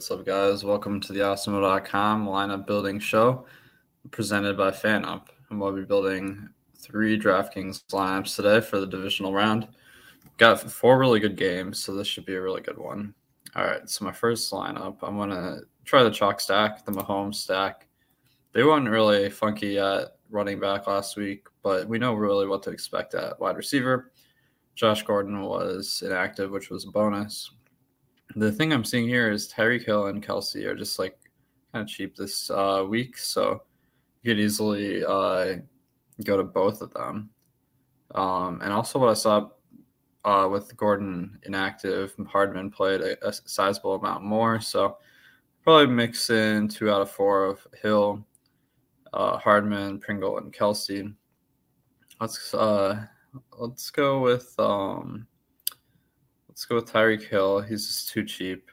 What's up, guys? Welcome to the Awesemo.com lineup building show presented by FanUp. And we'll be building three DraftKings lineups today for the divisional round. Got four really good games, so this should be a really good one. All right, so my first lineup, I'm going to try the chalk stack, the Mahomes stack. They weren't really funky at running back last week, but we know really what to expect at wide receiver. Josh Gordon was inactive, which was a bonus the thing I'm seeing here is Tyreek Hill and Kelce are just like kind of cheap this uh, week, so you could easily uh, go to both of them. Um, and also, what I saw uh, with Gordon inactive, Hardman played a, a, sizable amount more, so probably mix in two out of four of Hill, uh, Hardman, Pringle, and Kelce. Let's uh, let's go with. Um, let's go with Tyreek Hill. He's just too cheap.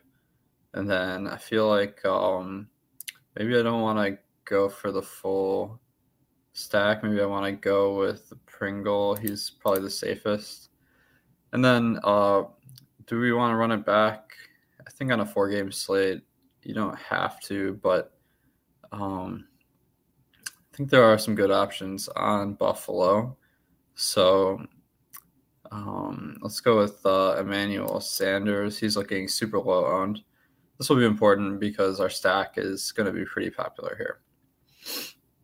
And then I feel like um, maybe I don't want to go for the full stack. Maybe I want to go with the Pringle. He's probably the safest. And then uh, do we want to run it back? I think on a four game slate, you don't have to, but um, I think there are some good options on Buffalo. So um, let's go with uh, Emmanuel Sanders. He's looking super low owned. This will be important because our stack is going to be pretty popular here.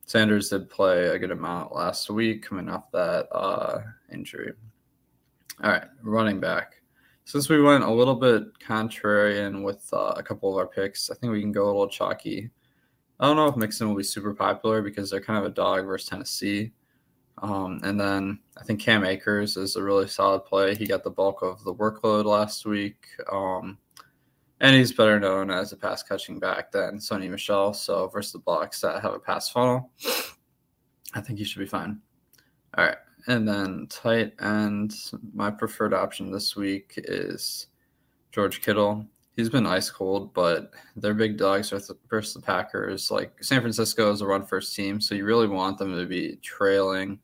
Sanders did play a good amount last week coming off that uh, injury. All right, running back. Since we went a little bit contrarian with uh, a couple of our picks, I think we can go a little chalky. I don't know if Mixon will be super popular because they're kind of a dog versus Tennessee. Um, and then I think Cam Akers is a really solid play. He got the bulk of the workload last week. Um, and he's better known as a pass catching back than Sony Michel. So versus the blocks that have a pass funnel, I think he should be fine. All right. And then tight end, my preferred option this week is George Kittle. He's been ice cold, but they're big dogs versus the Packers. Like San Francisco is a run first team, so you really want them to be trailing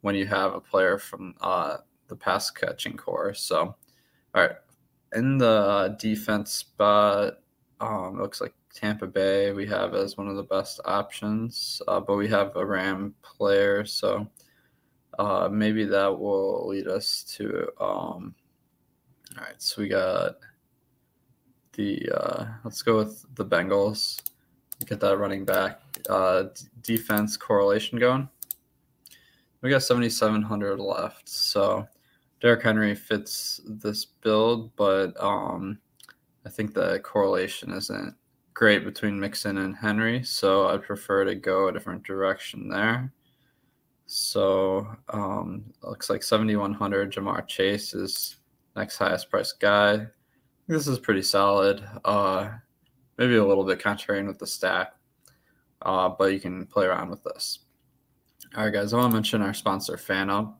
when you have a player from uh, the pass catching corps. So, all right, in the defense spot, um, looks like Tampa Bay we have as one of the best options, uh, but we have a Ram player, so uh, maybe that will lead us to. Um, all right, so we got the. Uh, let's go with the Bengals. Get that running back uh, defense correlation going. We got 7,700 left. So Derrick Henry fits this build, but um, I think the correlation isn't great between Mixon and Henry. So I'd prefer to go a different direction there. So um, looks like 7,100 Ja'Marr Chase is next highest priced guy. This is pretty solid. Uh, maybe a little bit contrarian with the stack, uh, but you can play around with this. All right, guys, I want to mention our sponsor, FanUp.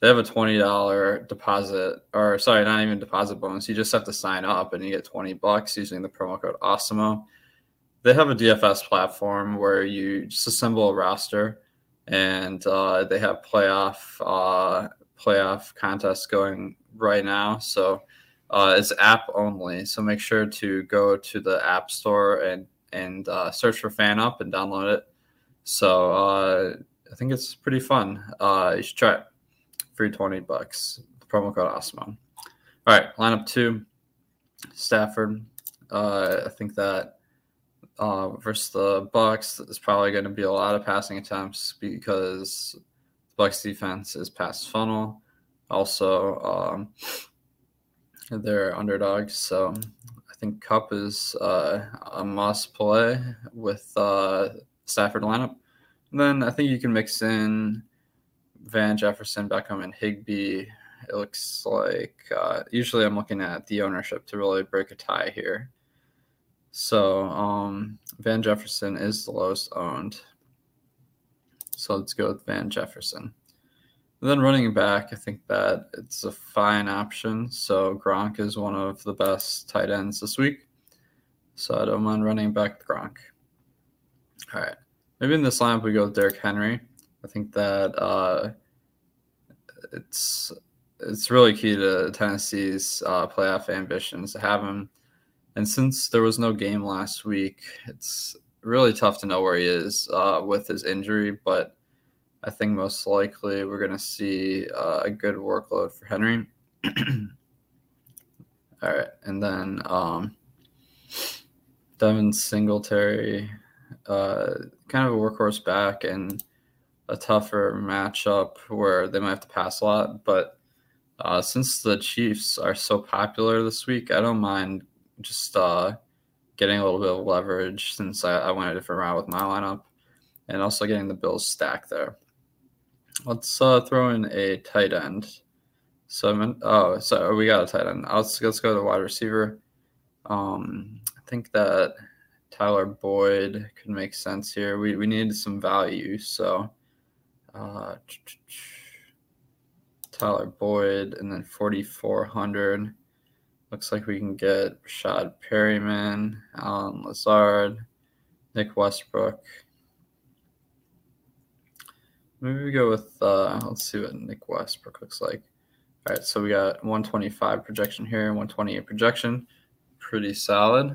They have a $20 deposit, or sorry, not even deposit bonus. You just have to sign up and you get 20 bucks using the promo code AWESEMO. They have a DFS platform where you just assemble a roster and uh, they have playoff uh, playoff contests going right now. So uh, it's app only. So make sure to go to the App Store and and uh, search for FanUp and download it. So uh, I think it's pretty fun. Uh, you should try it. Free 20 bucks. The promo code Awesemo. All right, lineup two, Stafford. Uh, I think that uh, versus the Bucs is probably going to be a lot of passing attempts because the Bucs defense is pass funnel. Also, um, they're underdogs, so I think Kupp is uh, a must play with uh, Stafford lineup. Then I think you can mix in Van Jefferson, Beckham, and Higbee. It looks like uh, usually I'm looking at the ownership to really break a tie here. So um, Van Jefferson is the lowest owned. So let's go with Van Jefferson. And then running back, I think that it's a fine option. So Gronk is one of the best tight ends this week. So I don't mind running back Gronk. All right. Maybe in this lineup we go with Derrick Henry. I think that uh, it's it's really key to Tennessee's uh, playoff ambitions to have him And since there was no game last week, it's really tough to know where he is uh, with his injury. But I think most likely we're going to see uh, a good workload for Henry. All right, and then um, Devin Singletary, uh, kind of a workhorse back and a tougher matchup where they might have to pass a lot. But uh, since the Chiefs are so popular this week, I don't mind just uh, getting a little bit of leverage since I, I went a different route with my lineup and also getting the Bills stack there. Let's uh, throw in a tight end. So oh, so we got a tight end. Let's let's go to the wide receiver. Um, I think that Tyler Boyd could make sense here. We we need some value, so uh, Tyler Boyd, and then 4,400. Looks like we can get Rashad Perriman, Allen Lazard, Nick Westbrook. Maybe we go with, uh, let's see what Nick Westbrook looks like. All right, so we got 125 projection here, 128 projection. Pretty solid.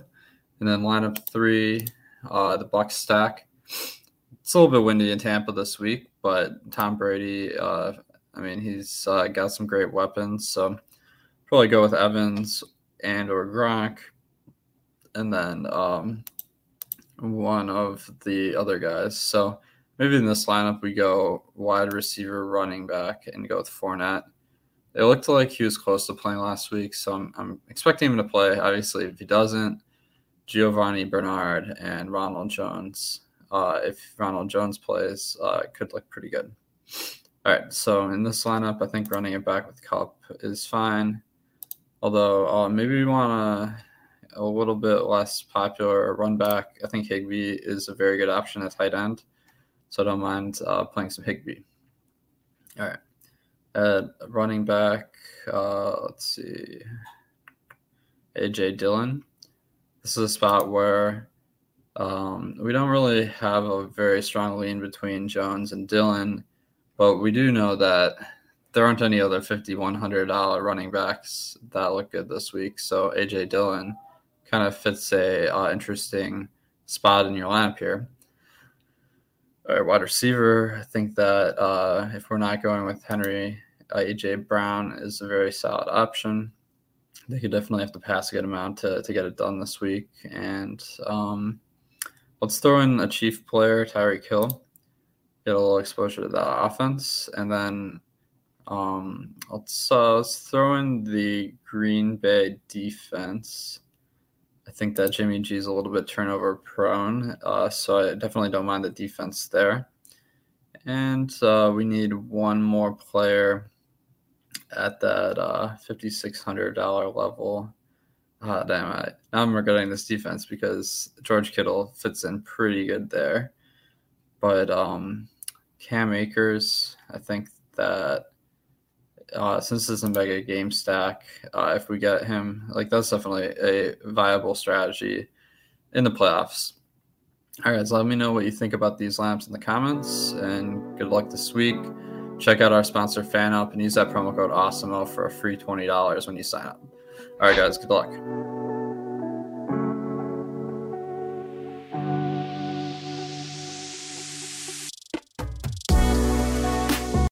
And then lineup three, uh, the Bucs stack. It's a little bit windy in Tampa this week, but Tom Brady, uh, I mean, he's uh, got some great weapons. So probably go with Evans and or Gronk, and then um, one of the other guys. So maybe in this lineup we go wide receiver, running back, and go with Fournette. It looked like he was close to playing last week, so I'm, I'm expecting him to play. Obviously, if he doesn't, Giovani Bernard and Ronald Jones. Uh, if Ronald Jones plays, uh, it could look pretty good. All right, so in this lineup, I think running it back with Kupp is fine. Although uh, maybe we want a, a little bit less popular run back. I think Higbee is a very good option at tight end, so I don't mind uh, playing some Higbee. All right, at running back, uh, let's see, AJ Dillon. This is a spot where um, we don't really have a very strong lean between Jones and Dillon, but we do know that there aren't any other $5,100 running backs that look good this week. So AJ Dillon kind of fits a uh, interesting spot in your lamp here. All right, wide receiver. I think that uh, if we're not going with Henry, uh, AJ Brown is a very solid option. They could definitely have to pass a good amount to, to get it done this week. And um, let's throw in a chief player, Tyreek Hill, get a little exposure to that offense. And then um, let's, uh, let's throw in the Green Bay defense. I think that Jimmy G is a little bit turnover prone, uh, so I definitely don't mind the defense there. And uh, we need one more player at that uh, $5,600 level. Ah, damn it. Now I'm regretting this defense because George Kittle fits in pretty good there. But um, Cam Akers, I think that uh, since this is a mega game stack, uh, if we get him, like that's definitely a viable strategy in the playoffs. All right, so let me know what you think about these lamps in the comments, and good luck this week. Check out our sponsor FanUp and use that promo code AWESEMO for a free $20 when you sign up. All right, guys, good luck.